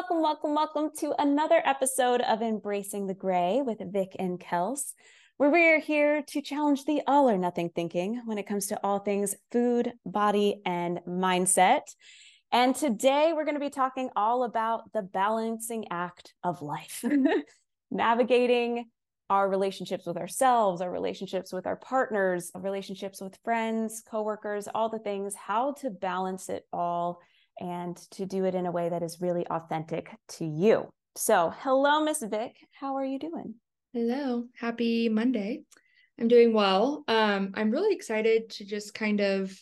Welcome, welcome, welcome to another episode of Embracing the Gray with Vic and Kels, where we are here to challenge the all or nothing thinking when it comes to all things food, body, and mindset. And today we're going to be talking all about the balancing act of life, navigating our relationships with ourselves, our relationships with our partners, our relationships with friends, coworkers, all the things, how to balance it all and to do it in a way that is really authentic to you. So, hello, Miss Vic. How are you doing? Hello. Happy Monday. I'm doing well. Um, I'm really excited to just kind of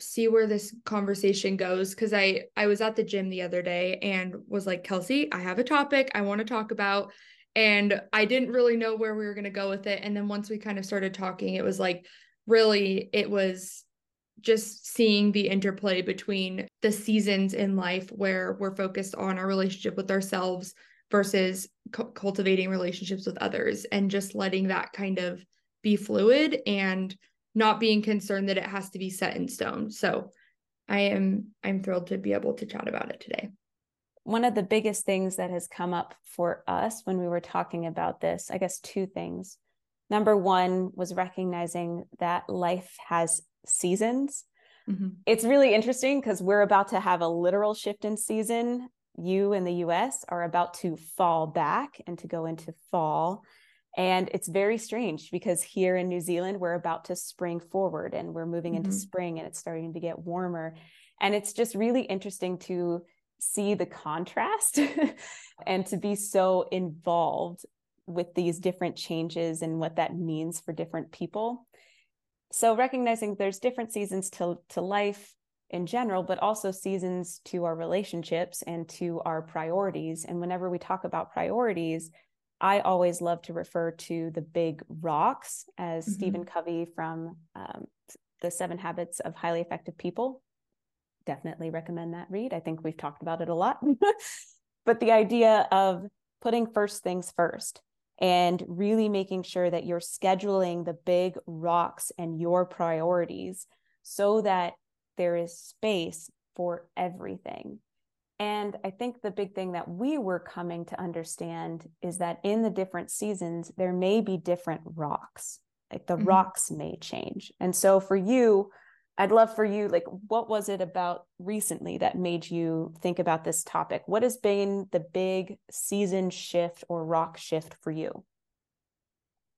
see where this conversation goes because I I was at the gym the other day and was like, Kelsey, I have a topic I want to talk about. And I didn't really know where we were going to go with it. And then once we kind of started talking, it was like, really, it was just seeing the interplay between the seasons in life where we're focused on our relationship with ourselves versus cu- cultivating relationships with others and just letting that kind of be fluid and not being concerned that it has to be set in stone. So I am I'm thrilled to be able to chat about it today. One of the biggest things that has come up for us when we were talking about this, I guess two things. Number one was recognizing that life has seasons. Mm-hmm. It's really interesting because we're about to have a literal shift in season. You in the US are about to fall back and to go into fall. And it's very strange because here in New Zealand, we're about to spring forward and we're moving mm-hmm. into spring and it's starting to get warmer. And it's just really interesting to see the contrast and to be so involved with these different changes and what that means for different people so recognizing there's different seasons to to life in general but also seasons to our relationships and to our priorities. And whenever we talk about priorities i always love to refer to the big rocks as mm-hmm. stephen covey from um, the seven habits of highly effective people. Definitely recommend that read. I think we've talked about it a lot. But the idea of putting first things first and really making sure that you're scheduling the big rocks and your priorities so that there is space for everything. And I think the big thing that we were coming to understand is that in the different seasons, there may be different rocks, like the mm-hmm. rocks may change. And so for you, I'd love for you, like, what was it about recently that made you think about this topic? What has been the big season shift or rock shift for you?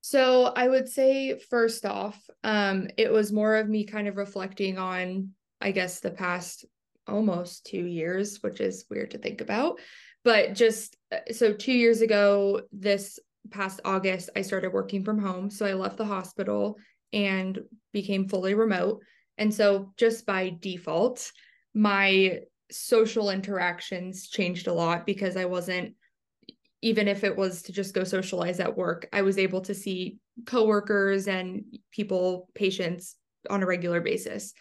So I would say first off, um, it was more of me kind of reflecting on, I guess, the past almost two years, which is weird to think about. But just uh, so two years ago, this past August, I started working from home. So I left the hospital and became fully remote. And so, just by default, my social interactions changed a lot because I wasn't, even if it was to just go socialize at work, I was able to see coworkers and people, patients on a regular basis.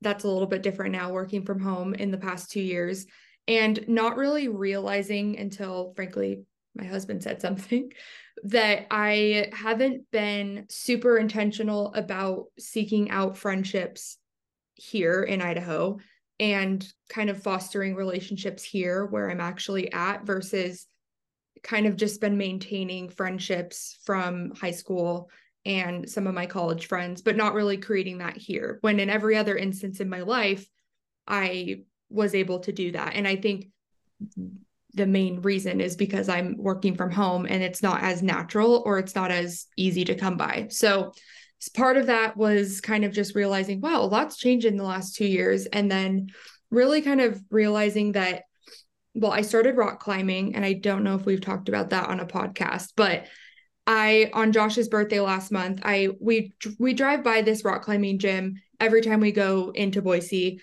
That's a little bit different now working from home in the past two years and not really realizing until, frankly, my husband said something that I haven't been super intentional about seeking out friendships here in Idaho and kind of fostering relationships here where I'm actually at versus kind of just been maintaining friendships from high school and some of my college friends, but not really creating that here. When in every other instance in my life, I was able to do that. And I think the main reason is because I'm working from home and it's not as natural or it's not as easy to come by. So part of that was kind of just realizing, wow, a lot's changed in the last two years. And then really kind of realizing that, well, I started rock climbing, and I don't know if we've talked about that on a podcast, but I on Josh's birthday last month, I we we drive by this rock climbing gym every time we go into Boise.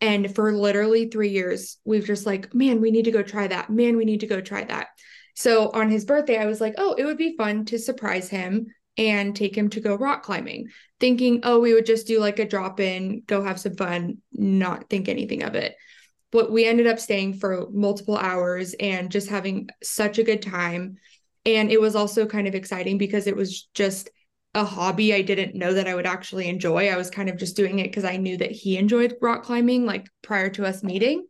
And for literally three years, we've just like, man, we need to go try that. Man, we need to go try that. So on his birthday, I was like, oh, it would be fun to surprise him and take him to go rock climbing, thinking, oh, we would just do like a drop in, go have some fun, not think anything of it. But we ended up staying for multiple hours and just having such a good time. And it was also kind of exciting because it was just a hobby I didn't know that I would actually enjoy. I was kind of just doing it because I knew that he enjoyed rock climbing like prior to us meeting.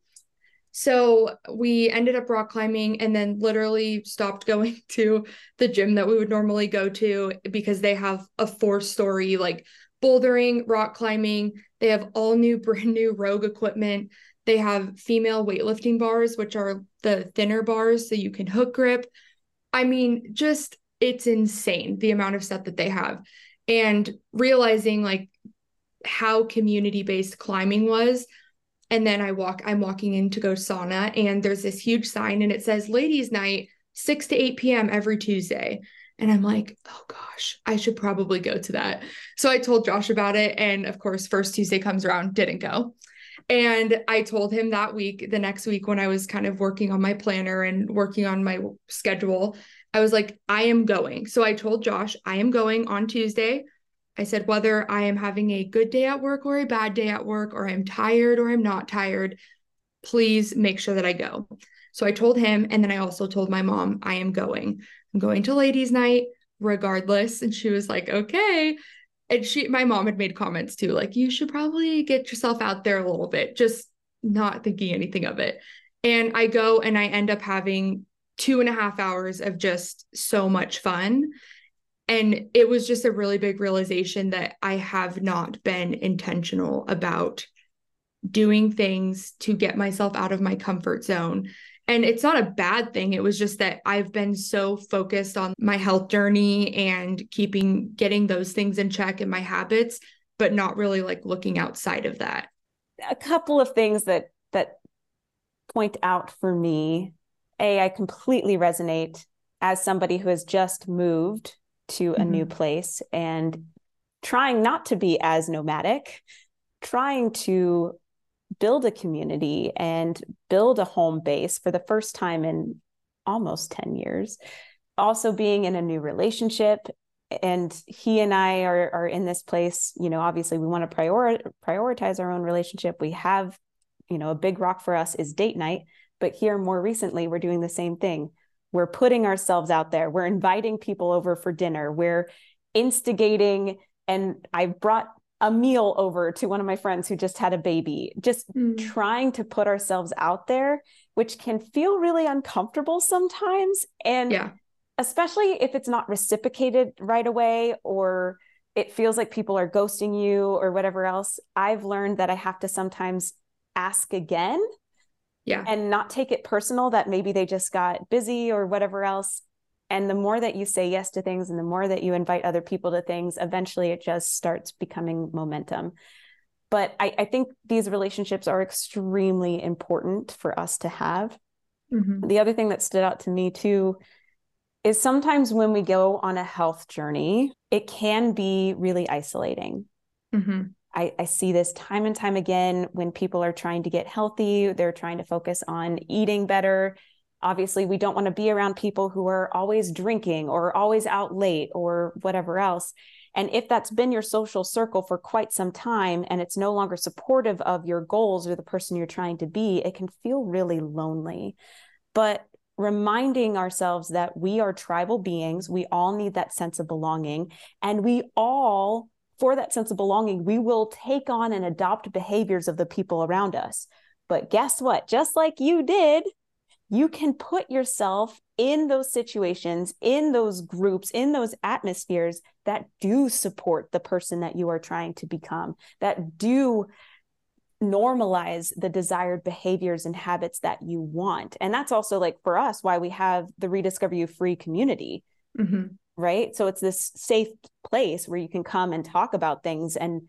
So we ended up rock climbing and then literally stopped going to the gym that we would normally go to because they have a four story like bouldering, rock climbing. They have all new, brand new Rogue equipment. They have female weightlifting bars, which are the thinner bars so you can hook grip. I mean, just it's insane the amount of stuff that they have. And realizing like how community based climbing was. And then I walk, I'm walking in to go sauna, and there's this huge sign and it says ladies' night, 6 to 8 p.m. every Tuesday. And I'm like, oh gosh, I should probably go to that. So I told Josh about it. And of course, first Tuesday comes around, didn't go. And I told him that week, the next week, when I was kind of working on my planner and working on my schedule, I was like, I am going. So I told Josh, I am going on Tuesday. I said, whether I am having a good day at work or a bad day at work, or I'm tired or I'm not tired, please make sure that I go. So I told him. And then I also told my mom, I am going. I'm going to ladies' night regardless. And she was like, okay. And she, my mom had made comments too, like, you should probably get yourself out there a little bit, just not thinking anything of it. And I go and I end up having two and a half hours of just so much fun. And it was just a really big realization that I have not been intentional about doing things to get myself out of my comfort zone and it's not a bad thing. It was just that I've been so focused on my health journey and keeping getting those things in check and my habits, but not really like looking outside of that. A couple of things that that point out for me. A, I completely resonate as somebody who has just moved to a mm-hmm. new place and trying not to be as nomadic, trying to build a community and build a home base for the first time in almost 10 years. Also, being in a new relationship. And he and I are, are in this place, you know, obviously we want to prior- prioritize our own relationship. We have, you know, a big rock for us is date night. But here more recently, we're doing the same thing. We're putting ourselves out there. We're inviting people over for dinner. We're instigating and I brought a meal over to one of my friends who just had a baby, just mm. trying to put ourselves out there, which can feel really uncomfortable sometimes. And yeah. especially if it's not reciprocated right away or it feels like people are ghosting you or whatever else, I've learned that I have to sometimes ask again. Yeah. And not take it personal that maybe they just got busy or whatever else and the more that you say yes to things and the more that you invite other people to things eventually it just starts becoming momentum but i, I think these relationships are extremely important for us to have mm-hmm. the other thing that stood out to me too is sometimes when we go on a health journey it can be really isolating mm-hmm. I, I see this time and time again when people are trying to get healthy they're trying to focus on eating better. Obviously we don't want to be around people who are always drinking or always out late or whatever else. And if that's been your social circle for quite some time and it's no longer supportive of your goals or the person you're trying to be it can feel really lonely. But reminding ourselves that we are tribal beings we all need that sense of belonging and we all for that sense of belonging we will take on and adopt behaviors of the people around us but guess what just like you did you can put yourself in those situations, in those groups, in those atmospheres that do support the person that you are trying to become, that do normalize the desired behaviors and habits that you want. And that's also like for us why we have the Rediscover You Free community. Mm-hmm. Right. So it's this safe place where you can come and talk about things and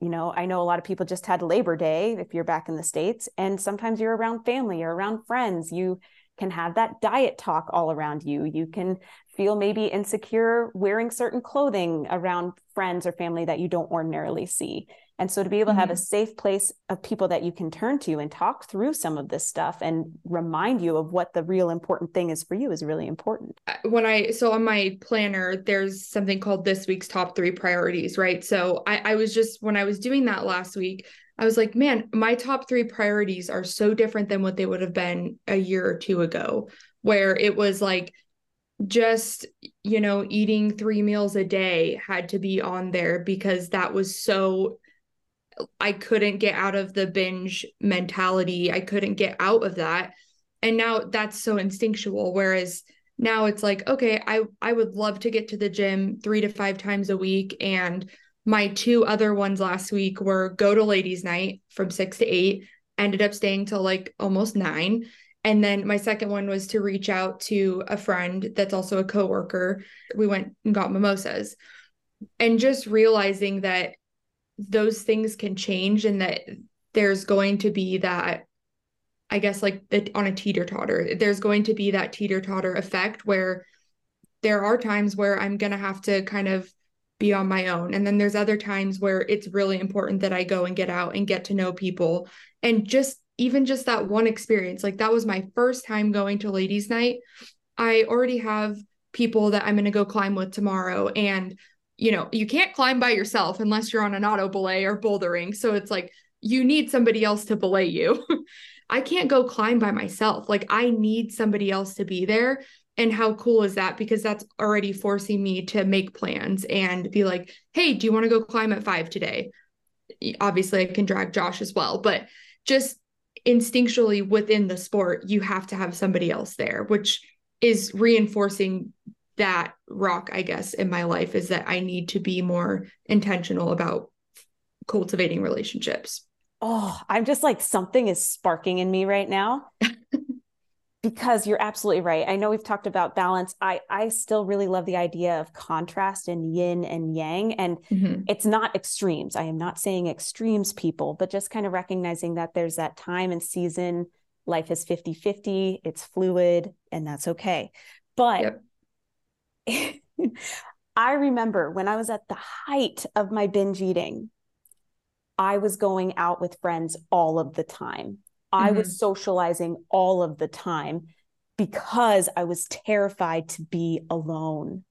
you know, I know a lot of people just had Labor Day if you're back in the States, and sometimes you're around family or around friends. You can have that diet talk all around you. You can feel maybe insecure wearing certain clothing around friends or family that you don't ordinarily see. And so to be able mm-hmm. to have a mm-hmm. safe place of people that you can turn to and talk through some of this stuff and remind you of what the real important thing is for you is really important. Uh, when I, so on my planner, there's something called this week's top three priorities, right? So I, I was just, when I was doing that last week, I was like, man, my top three priorities are so different than what they would have been a year or two ago, where it was like, just you know eating three meals a day had to be on there because that was so I couldn't get out of the binge mentality. I couldn't get out of that. And now that's so instinctual. Whereas now it's like, okay, I, I would love to get to the gym three to five times a week. And my two other ones last week were go to ladies' night from six to eight, ended up staying till like almost nine. And then my second one was to reach out to a friend that's also a coworker. We went and got mimosas. And just realizing that those things can change and that there's going to be that I guess like the, on a teeter totter, there's going to be that teeter totter effect where there are times where I'm going to have to kind of be on my own. And then there's other times where it's really important that I go and get out and get to know people. And just even just that one experience, like that was my first time going to ladies' night. I already have people that I'm going to go climb with tomorrow. And, you know, you can't climb by yourself unless you're on an auto belay or bouldering. So it's like you need somebody else to belay you. I can't go climb by myself. Like I need somebody else to be there. And how cool is that? Because that's already forcing me to make plans and be like, hey, do you want to go climb at five today? Obviously, I can drag Josh as well, but just instinctually within the sport, you have to have somebody else there, which is reinforcing that rock, I guess, in my life is that I need to be more intentional about cultivating relationships oh, I'm just like something is sparking in me right now. because you're absolutely right. I know we've talked about balance. I I still really love the idea of contrast and yin and yang and mm-hmm. it's not extremes. I am not saying extremes people, but just kind of recognizing that there's that time and season life is 50-50, it's fluid and that's okay. But yep. I remember when I was at the height of my binge eating, I was going out with friends all of the time. Mm-hmm. I was mm-hmm. socializing all of the time because I was terrified to be alone.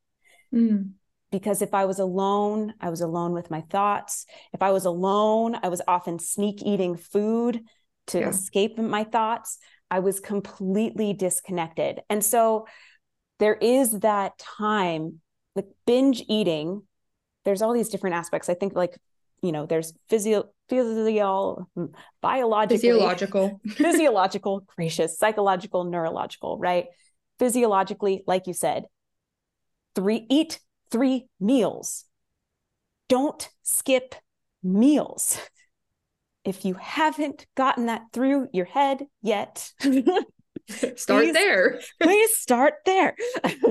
Mm. Because if I was alone, I was alone with my thoughts. If I was alone, I was often sneak eating food to yeah. escape my thoughts. I was completely disconnected. And so there is that time, like binge eating, there's all these different aspects. I think like you know there's physio physio biological physiological. physiological gracious psychological neurological right? Physiologically like you said three eat three meals. Don't skip meals. If you haven't gotten that through your head yet start please, there please start there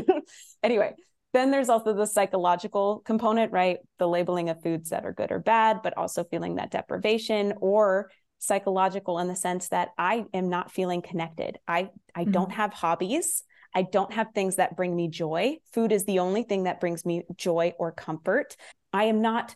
anyway then there's also the psychological component, right? The labeling of foods that are good or bad, but also feeling that deprivation or psychological in the sense that I am not feeling connected. I I mm-hmm. don't have hobbies. I don't have things that bring me joy. Food is the only thing that brings me joy or comfort. I am not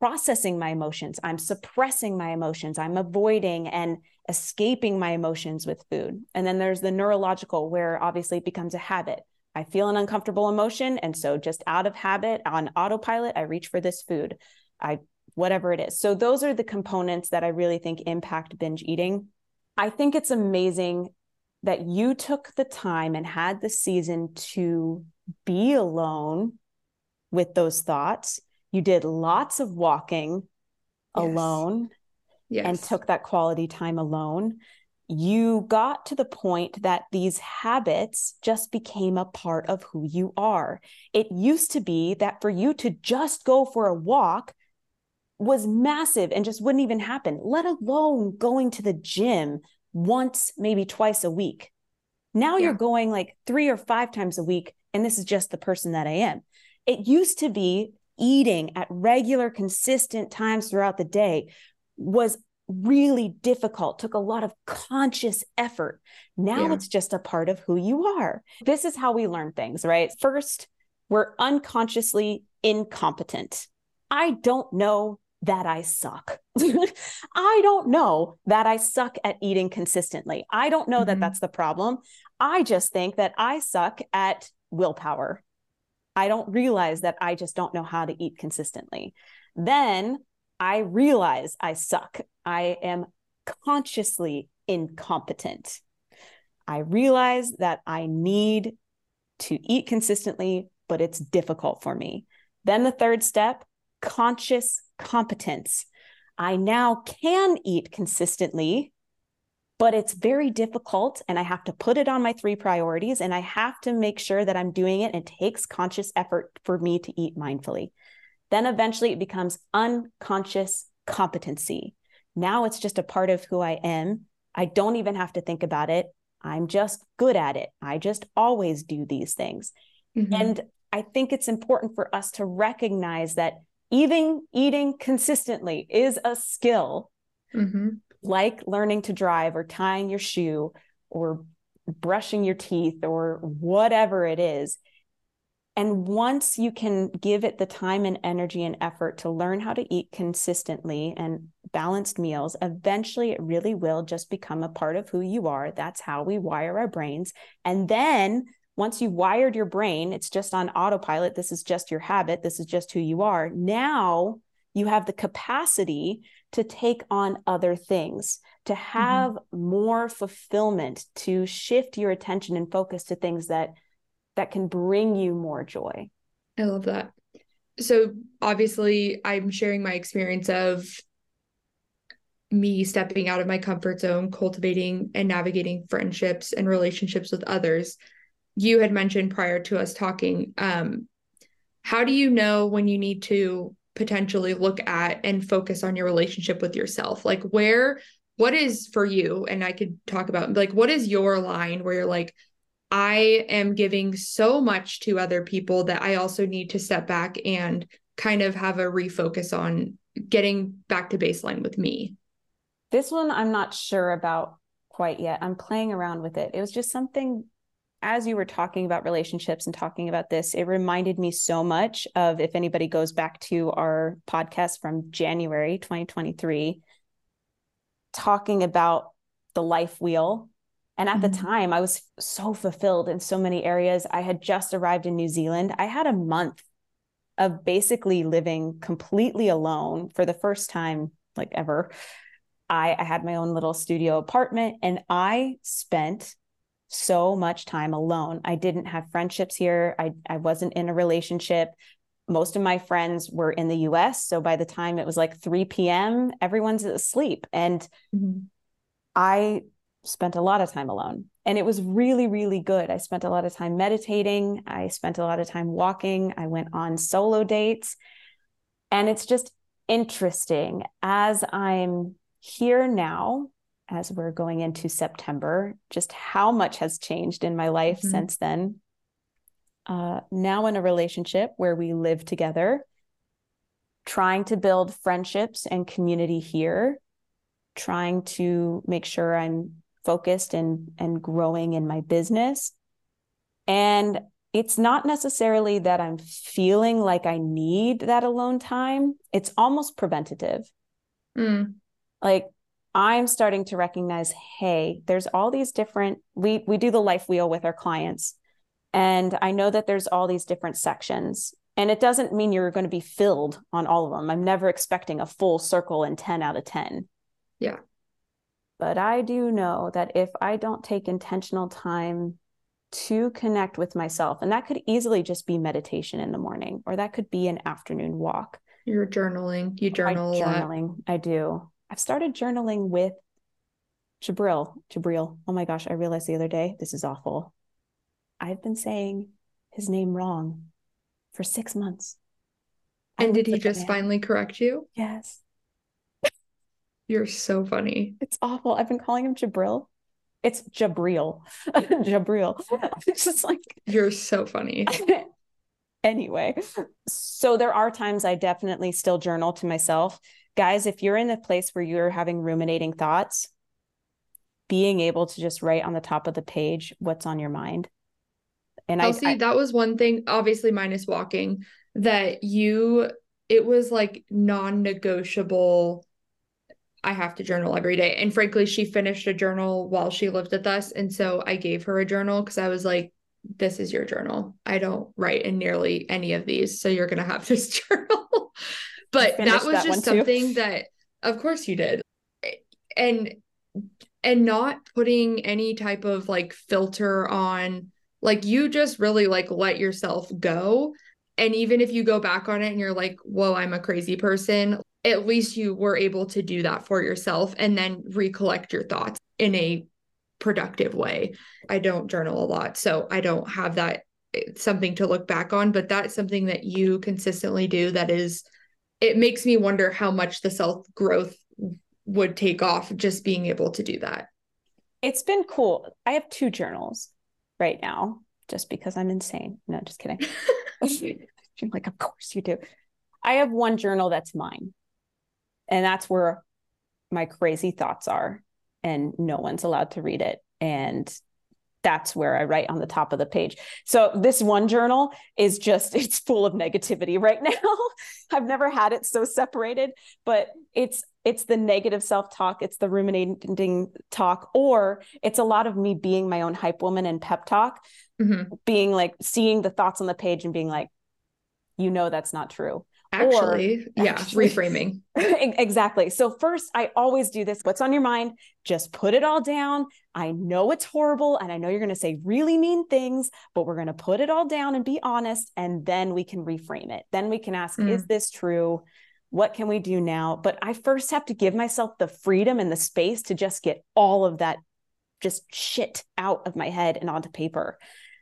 processing my emotions. I'm suppressing my emotions. I'm avoiding and escaping my emotions with food. And then there's the neurological, where obviously it becomes a habit. I feel an uncomfortable emotion. And so just out of habit on autopilot, I reach for this food. I whatever it is. So those are the components that I really think impact binge eating. I think it's amazing that you took the time and had the season to be alone with those thoughts. You did lots of walking yes. alone yes. and took that quality time alone you got to the point that these habits just became a part of who you are. It used to be that for you to just go for a walk was massive and just wouldn't even happen, let alone going to the gym once, maybe twice a week. Now yeah. you're going like three or five times a week, and this is just the person that I am. It used to be eating at regular, consistent times throughout the day was really difficult, took a lot of conscious effort. Now yeah. it's just a part of who you are. This is how we learn things, right? First, we're unconsciously incompetent. I don't know that I suck. I don't know that I suck at eating consistently. I don't know mm-hmm. that that's the problem. I just think that I suck at willpower. I don't realize that I just don't know how to eat consistently. Then I realize I suck. I am consciously incompetent. I realize that I need to eat consistently, but it's difficult for me. Then the third step conscious competence. I now can eat consistently, but it's very difficult. And I have to put it on my three priorities and I have to make sure that I'm doing it. It takes conscious effort for me to eat mindfully. Then eventually it becomes unconscious competency. Now it's just a part of who I am. I don't even have to think about it. I'm just good at it. I just always do these things. Mm-hmm. And I think it's important for us to recognize that even eating consistently is a skill, mm-hmm. like learning to drive or tying your shoe or brushing your teeth or whatever it is. And once you can give it the time and energy and effort to learn how to eat consistently and balanced meals, eventually it really will just become a part of who you are. That's how we wire our brains. And then once you've wired your brain, it's just on autopilot. This is just your habit. This is just who you are. Now you have the capacity to take on other things, to mm-hmm. have mm-hmm. more fulfillment, to shift your attention and focus to things that that can bring you more joy. I love that. So obviously I'm sharing my experience of me stepping out of my comfort zone, cultivating and navigating friendships and relationships with others you had mentioned prior to us talking um, how do you know when you need to potentially look at and focus on your relationship with yourself like where what is for you and i could talk about like what is your line where you're like i am giving so much to other people that i also need to step back and kind of have a refocus on getting back to baseline with me this one i'm not sure about quite yet i'm playing around with it it was just something as you were talking about relationships and talking about this, it reminded me so much of if anybody goes back to our podcast from January 2023, talking about the life wheel. And at mm-hmm. the time, I was so fulfilled in so many areas. I had just arrived in New Zealand. I had a month of basically living completely alone for the first time, like ever. I, I had my own little studio apartment and I spent so much time alone. I didn't have friendships here. I, I wasn't in a relationship. Most of my friends were in the US. So by the time it was like 3 p.m., everyone's asleep. And mm-hmm. I spent a lot of time alone. And it was really, really good. I spent a lot of time meditating. I spent a lot of time walking. I went on solo dates. And it's just interesting as I'm here now as we're going into September, just how much has changed in my life mm-hmm. since then. Uh, now in a relationship where we live together, trying to build friendships and community here, trying to make sure I'm focused and and growing in my business. And it's not necessarily that I'm feeling like I need that alone time. It's almost preventative. Mm. Like I'm starting to recognize, hey, there's all these different we we do the life wheel with our clients. And I know that there's all these different sections. And it doesn't mean you're going to be filled on all of them. I'm never expecting a full circle and 10 out of 10. Yeah. But I do know that if I don't take intentional time to connect with myself, and that could easily just be meditation in the morning, or that could be an afternoon walk. You're journaling. You journal. I journaling. I do. I've started journaling with Jabril. Jabril. Oh my gosh, I realized the other day, this is awful. I've been saying his name wrong for six months. And did he just finally correct you? Yes. You're so funny. It's awful. I've been calling him Jabril. It's Jabril. Jabril. It's just like you're so funny. anyway, so there are times I definitely still journal to myself guys, if you're in a place where you're having ruminating thoughts, being able to just write on the top of the page what's on your mind. And I oh, see that was one thing, obviously minus walking, that you it was like non-negotiable. I have to journal every day. And frankly, she finished a journal while she lived with us. And so I gave her a journal because I was like, this is your journal. I don't write in nearly any of these. So you're going to have this journal but that was that just something that of course you did and and not putting any type of like filter on like you just really like let yourself go and even if you go back on it and you're like whoa i'm a crazy person at least you were able to do that for yourself and then recollect your thoughts in a productive way. I don't journal a lot, so I don't have that eh, something to look back on, but that's something that you consistently do that is it makes me wonder how much the self growth would take off just being able to do that. It's been cool. I have two journals right now just because I'm insane. No, just kidding. Like, of course you do. I have one journal that's mine. And that's where my crazy thoughts are. And no one's allowed to read it. And that's where I write on the top of the page. So this one journal is just it's full of negativity right now. I've never had it so separated, but it's it's the negative self-talk, it's the ruminating talk or it's a lot of me being my own hype woman and pep talk, mm-hmm. being like seeing the thoughts on the page and being like you know that's not true actually or, yeah actually, reframing. Exactly. So first i always do this what's on your mind? Just put it all down. I know it's horrible and i know you're going to say really mean things but we're going to put it all down and be honest and then we can reframe it. Then we can ask mm. is this true? What can we do now? But i first have to give myself the freedom and the space to just get all of that just shit out of my head and onto paper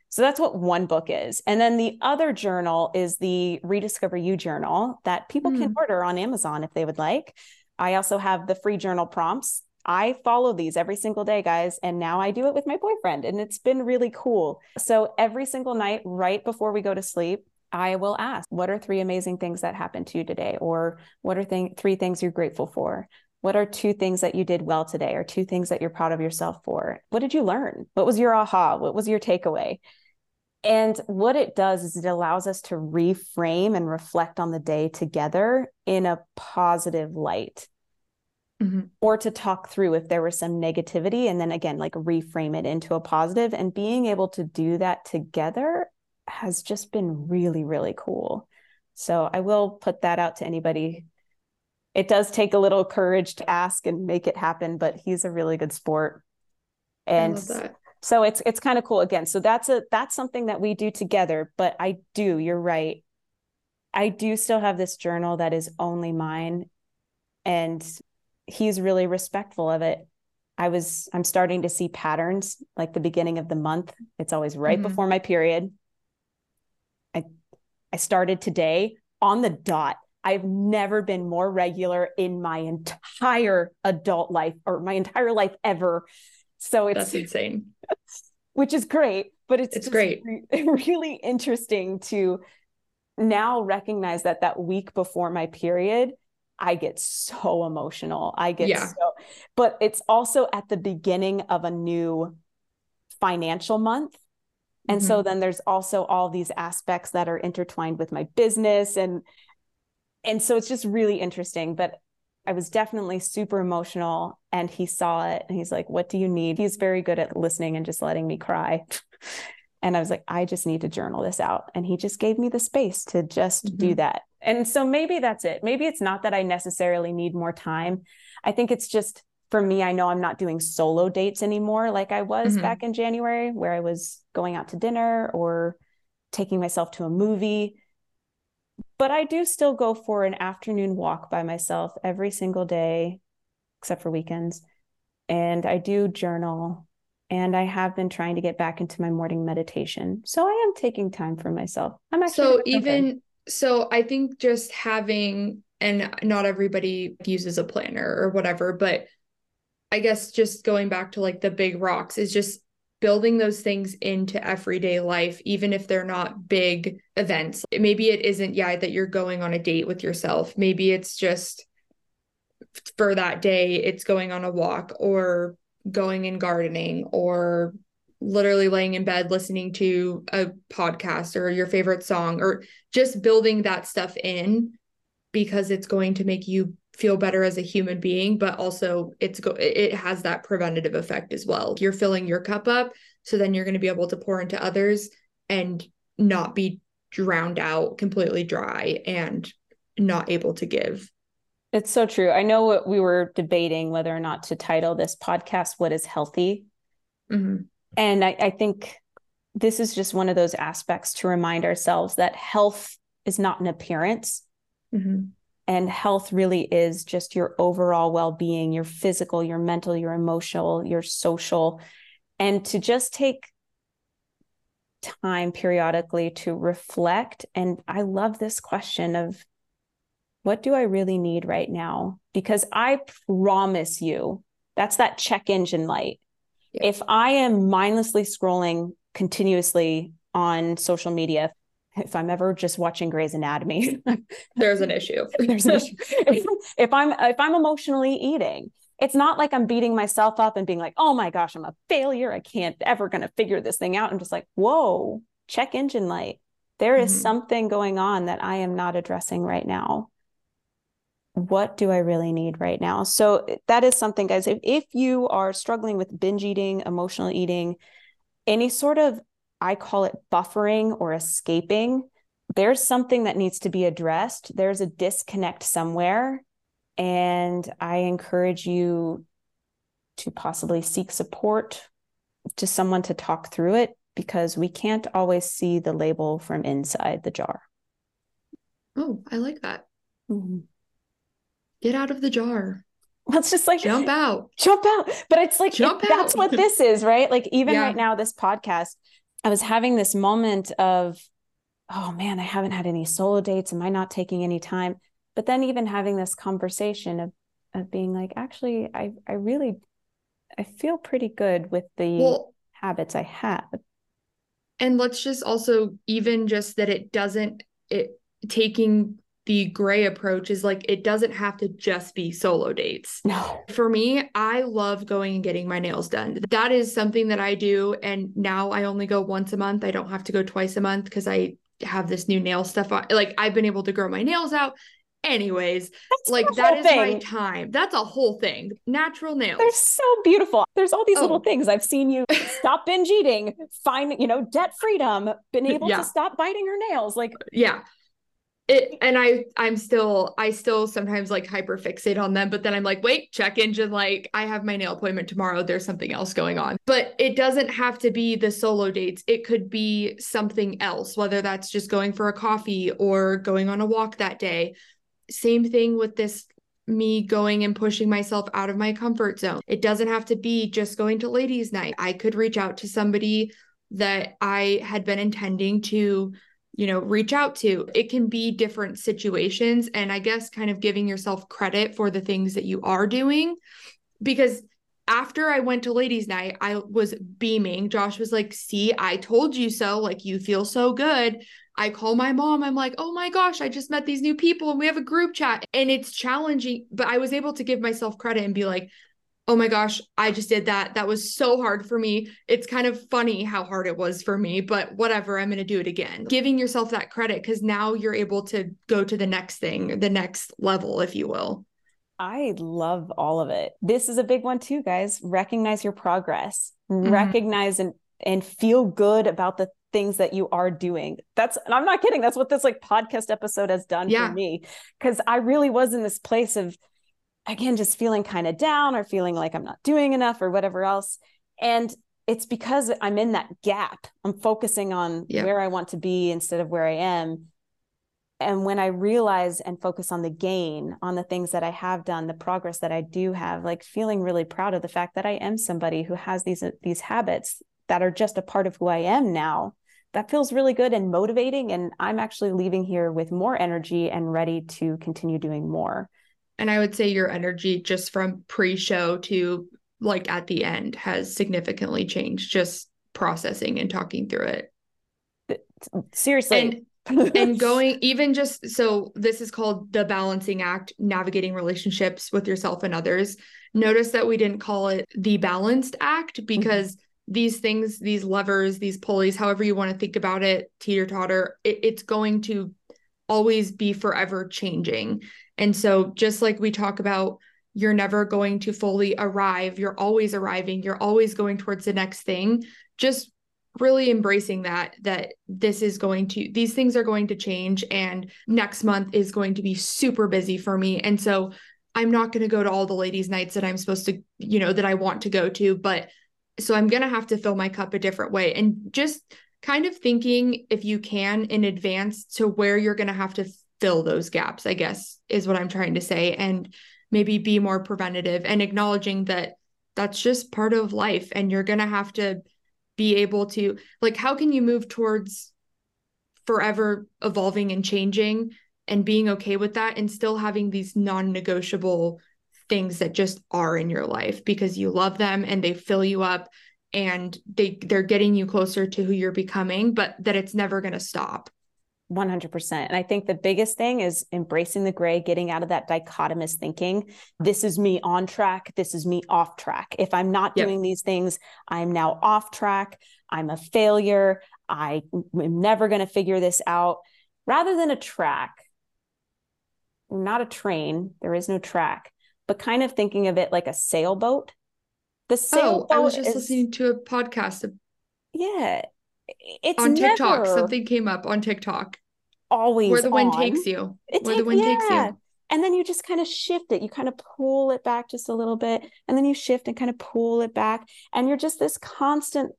so that's what one book is. And then the other journal is the Rediscover You journal that people mm. can hmm. order on Amazon if they would like. I also have the free journal prompts. I follow these every single day, guys. And now I do it with my boyfriend, and it's been really cool. So every single night, right before we go to sleep, I will ask, What are three amazing things that happened to you today? Or what are th- three things you're grateful for? What are two things that you did well today, or two things that you're proud of yourself for? What did you learn? What was your aha? What was your takeaway? And what it does is it allows us to reframe and reflect on the day together in a positive light. Mm-hmm. Or to talk through if there was some negativity and then again, like reframe it into a positive. And being able to do that together has just been really, really cool. So I will put that out to anybody. It does take a little courage to ask and make it happen, but he's a really good sport. And so it's it's kind of cool. Again so that's a that's something that we do together but i do you're right. I do still have this journal that is only mine and he's really respectful of it. I was i'm starting to see patterns like the beginning of the month. It's always right mm-hmm. before my period. I i started today on the dot. I've never been more regular in my entire adult life or my entire life ever. So it's that's insane, which is great. But it's it's great, re- really interesting to now recognize that that week before my period, I get so emotional. I get yeah. so, but it's also at the beginning of a new financial month. And mm-hmm. so then there's also all these aspects that are intertwined with my business and and so it's just really interesting. But I was definitely super emotional and he saw it and he's like, What do you need? He's very good at listening and just letting me cry. and I was like, I just need to journal this out. And he just gave me the space to just mm-hmm. do that. And so maybe that's it. Maybe it's not that I necessarily need more time. I think it's just for me, I know I'm not doing solo dates anymore like I was mm-hmm. back in January, where I was going out to dinner or taking myself to a movie but I do still go for an afternoon walk by myself every single day, except for weekends. And I do journal and I have been trying to get back into my morning meditation. So I am taking time for myself. I'm actually so even so I think just having and not everybody uses a planner or whatever, but I guess just going back to like the big rocks is just building those things into everyday life, even if they're not big events. Maybe it isn't, yeah, that you're going on a date with yourself. Maybe it's just for that day, it's going on a walk or going and gardening or literally laying in bed listening to a podcast or your favorite song or just building that stuff in because it's going to make you feel better as a human being but also it's go it has that preventative effect as well. You're filling your cup up so then you're going to be able to pour into others and not be drowned out completely dry and not able to give. It's so true. I know what we were debating whether or not to title this podcast what is healthy? Mm-hmm. and I, I think this is just one of those aspects to remind ourselves that health is not an appearance. Mm-hmm and health really is just your overall well-being your physical your mental your emotional your social. And to just take time periodically to reflect and i love this question of what do i really need right now? Because i promise you that's that check engine light. Yeah. if i am mindlessly scrolling continuously on social media if I'm ever just watching Grey's Anatomy, there's an issue. there's an issue. If, if I'm if I'm emotionally eating, it's not like I'm beating myself up and being like, oh my gosh, I'm a failure. I can't ever gonna figure this thing out. I'm just like, whoa, check engine light. There is mm-hmm. something going on that I am not addressing right now. What do I really need right now? So that is something, guys. If, if you are struggling with binge eating, emotional eating, any sort of I call it buffering or escaping. There's something that needs to be addressed. There's a disconnect somewhere. And I encourage you to possibly seek support to someone to talk through it because we can't always see the label from inside the jar. Oh, I like that. Mm-hmm. Get out of the jar. Let's just like jump out, jump out. But it's like it, that's what this is, right? Like even yeah. right now, this podcast, I was having this moment of, oh man, I haven't had any solo dates. Am I not taking any time? But then even having this conversation of of being like, actually, I I really I feel pretty good with the well, habits I have. And let's just also even just that it doesn't it taking the gray approach is like it doesn't have to just be solo dates. No. For me, I love going and getting my nails done. That is something that I do and now I only go once a month. I don't have to go twice a month because I have this new nail stuff on. Like I've been able to grow my nails out. Anyways, That's like that is thing. my time. That's a whole thing. Natural nails. They're so beautiful. There's all these oh. little things. I've seen you stop binge eating, find, you know, debt freedom, been able yeah. to stop biting your nails. Like, yeah it and i i'm still i still sometimes like hyper fixate on them but then i'm like wait check engine like i have my nail appointment tomorrow. There's something else going on. But it doesn't have to be the solo dates. It could be something else whether that's just going for a coffee or going on a walk that day. Same thing with this me going and pushing myself out of my comfort zone. It doesn't have to be just going to ladies night. I could reach out to somebody that i had been intending to you know, reach out to. It can be different situations. And I guess kind of giving yourself credit for the things that you are doing. Because after I went to ladies' night, I was beaming. Josh was like, See, I told you so. Like, you feel so good. I call my mom. I'm like, Oh my gosh, I just met these new people and we have a group chat. And it's challenging, but I was able to give myself credit and be like, oh my gosh, I just did that. That was so hard for me. It's kind of funny how hard it was for me, but whatever, I'm going to do it again. Giving yourself that credit because now you're able to go to the next thing, the next level, if you will. I love all of it. This is a big one too, guys. Recognize your progress, mm-hmm. recognize and, and feel good about the things that you are doing. That's, and I'm not kidding. That's what this like podcast episode has done yeah. for me. Cause I really was in this place of, again just feeling kind of down or feeling like I'm not doing enough or whatever else. And it's because I'm in that gap. I'm focusing on yeah. where I want to be instead of where I am. And when I realize and focus on the gain, on the things that I have done, the progress that I do have, like feeling really proud of the fact that I am somebody who has these these habits that are just a part of who I am now. That feels really good and motivating. And I'm actually leaving here with more energy and ready to continue doing more. And I would say your energy just from pre show to like at the end has significantly changed just processing and talking through it. Seriously. And, and going even just so this is called the balancing act, navigating relationships with yourself and others. Notice that we didn't call it the balanced act mm-hmm. because mm-hmm. these things, these levers, these pulleys, however you want to think about it, teeter totter, it, it's going to always be forever changing. And so, just like we talk about, you're never going to fully arrive, you're always arriving, you're always going towards the next thing. Just really embracing that that this is going to these things are going to change and next month is going to be super busy for me and so i'm not going to go to all the ladies nights that i'm supposed to you know that i want to go to but so i'm going to have to fill my cup a different way and just kind of thinking if you can in advance to where you're going to have to fill those gaps, I guess, is what I'm trying to say. And maybe be more preventative and acknowledging that that's just part of life and you're going to have to be able to like how can you move towards forever evolving and changing and being okay with that and still having these non-negotiable things that just are in your life because you love them and they fill you up and they they're getting you closer to who you're becoming but that it's never going to stop 100%. And I think the biggest thing is embracing the gray, getting out of that dichotomous thinking. This is me on track. This is me off track. If I'm not yep. doing these things, I'm now off track. I'm a failure. I am never going to figure this out. Rather than a track, not a train, there is no track, but kind of thinking of it like a sailboat. The sailboat. Oh, I was just is, listening to a podcast. Yeah, it's on TikTok. Something came up on TikTok. Always where the on. wind takes you. It where take, the wind yeah. takes you. And then you just kind of shift it. You kind of pull it back just a little bit, and then you shift and kind of pull it back, and you're just this constant.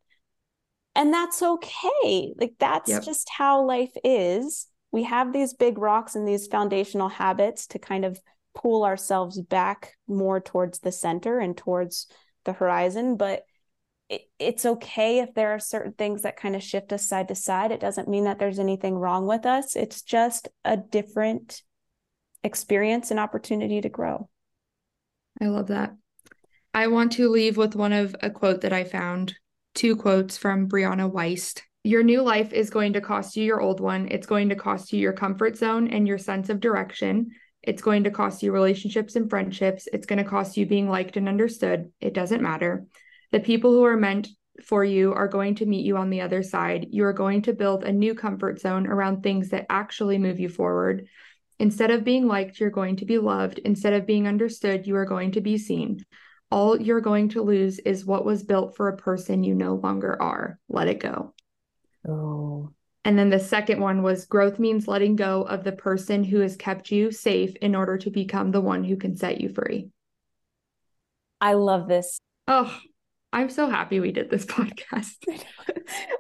And that's okay. Like that's yep. just how life is. We have these big rocks and these foundational habits to kind of pull ourselves back more towards the center and towards the horizon, but it, it's okay if there are certain things that kind of shift us side to side. It doesn't mean that there's anything wrong with us. It's just a different experience and opportunity to grow. I love that. I want to leave with one of a quote that I found, two quotes from Brianna Wiest. Your new life is going to cost you your old one. It's going to cost you your comfort zone and your sense of direction. It's going to cost you relationships and friendships. It's going to cost you being liked and understood. It doesn't matter. The people who are meant for you are going to meet you on the other side. You are going to build a new comfort zone around things that actually move you forward. Instead of being liked, you're going to be loved. Instead of being understood, you are going to be seen. All you're going to lose is what was built for a person you no longer are. Let it go. Oh. And then the second one was growth means letting go of the person who has kept you safe in order to become the one who can set you free. I love this. Oh, I'm so happy we did this podcast.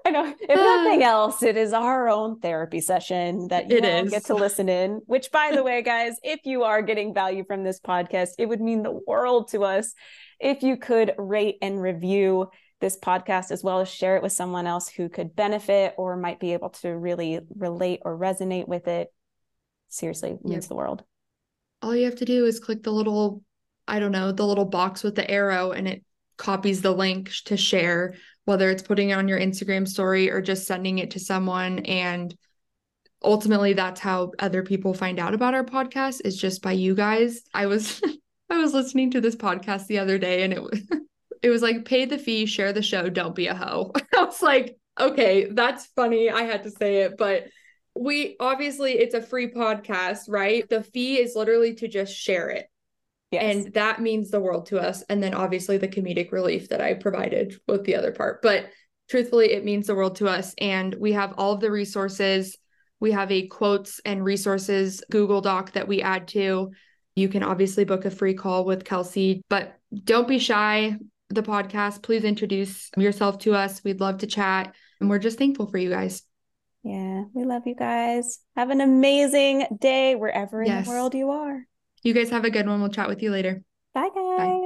I know. If nothing else, it is our own therapy session that you it all is. get to listen in. Which, by the way, guys, if you are getting value from this podcast, it would mean the world to us if you could rate and review this podcast as well as share it with someone else who could benefit or might be able to really relate or resonate with it. Seriously, means yep. the world. All you have to do is click the little, I don't know, the little box with the arrow and it copies the link to share, whether it's putting it on your Instagram story or just sending it to someone. And ultimately, that's how other people find out about our podcast is just by you guys. I was. I was listening to this podcast the other day and it was it was like pay the fee, share the show, don't be a hoe. I was like, okay, that's funny. I had to say it, but we obviously it's a free podcast, right? The fee is literally to just share it. Yes. And that means the world to us. And then obviously the comedic relief that I provided with the other part. But truthfully, it means the world to us. And we have all of the resources. We have a quotes and resources Google Doc that we add to. You can obviously book a free call with Kelsey, but don't be shy. The podcast, please introduce yourself to us. We'd love to chat. And we're just thankful for you guys. Yeah, we love you guys. Have an amazing day wherever in yes. the world you are. You guys have a good one. We'll chat with you later. Bye, guys. Bye.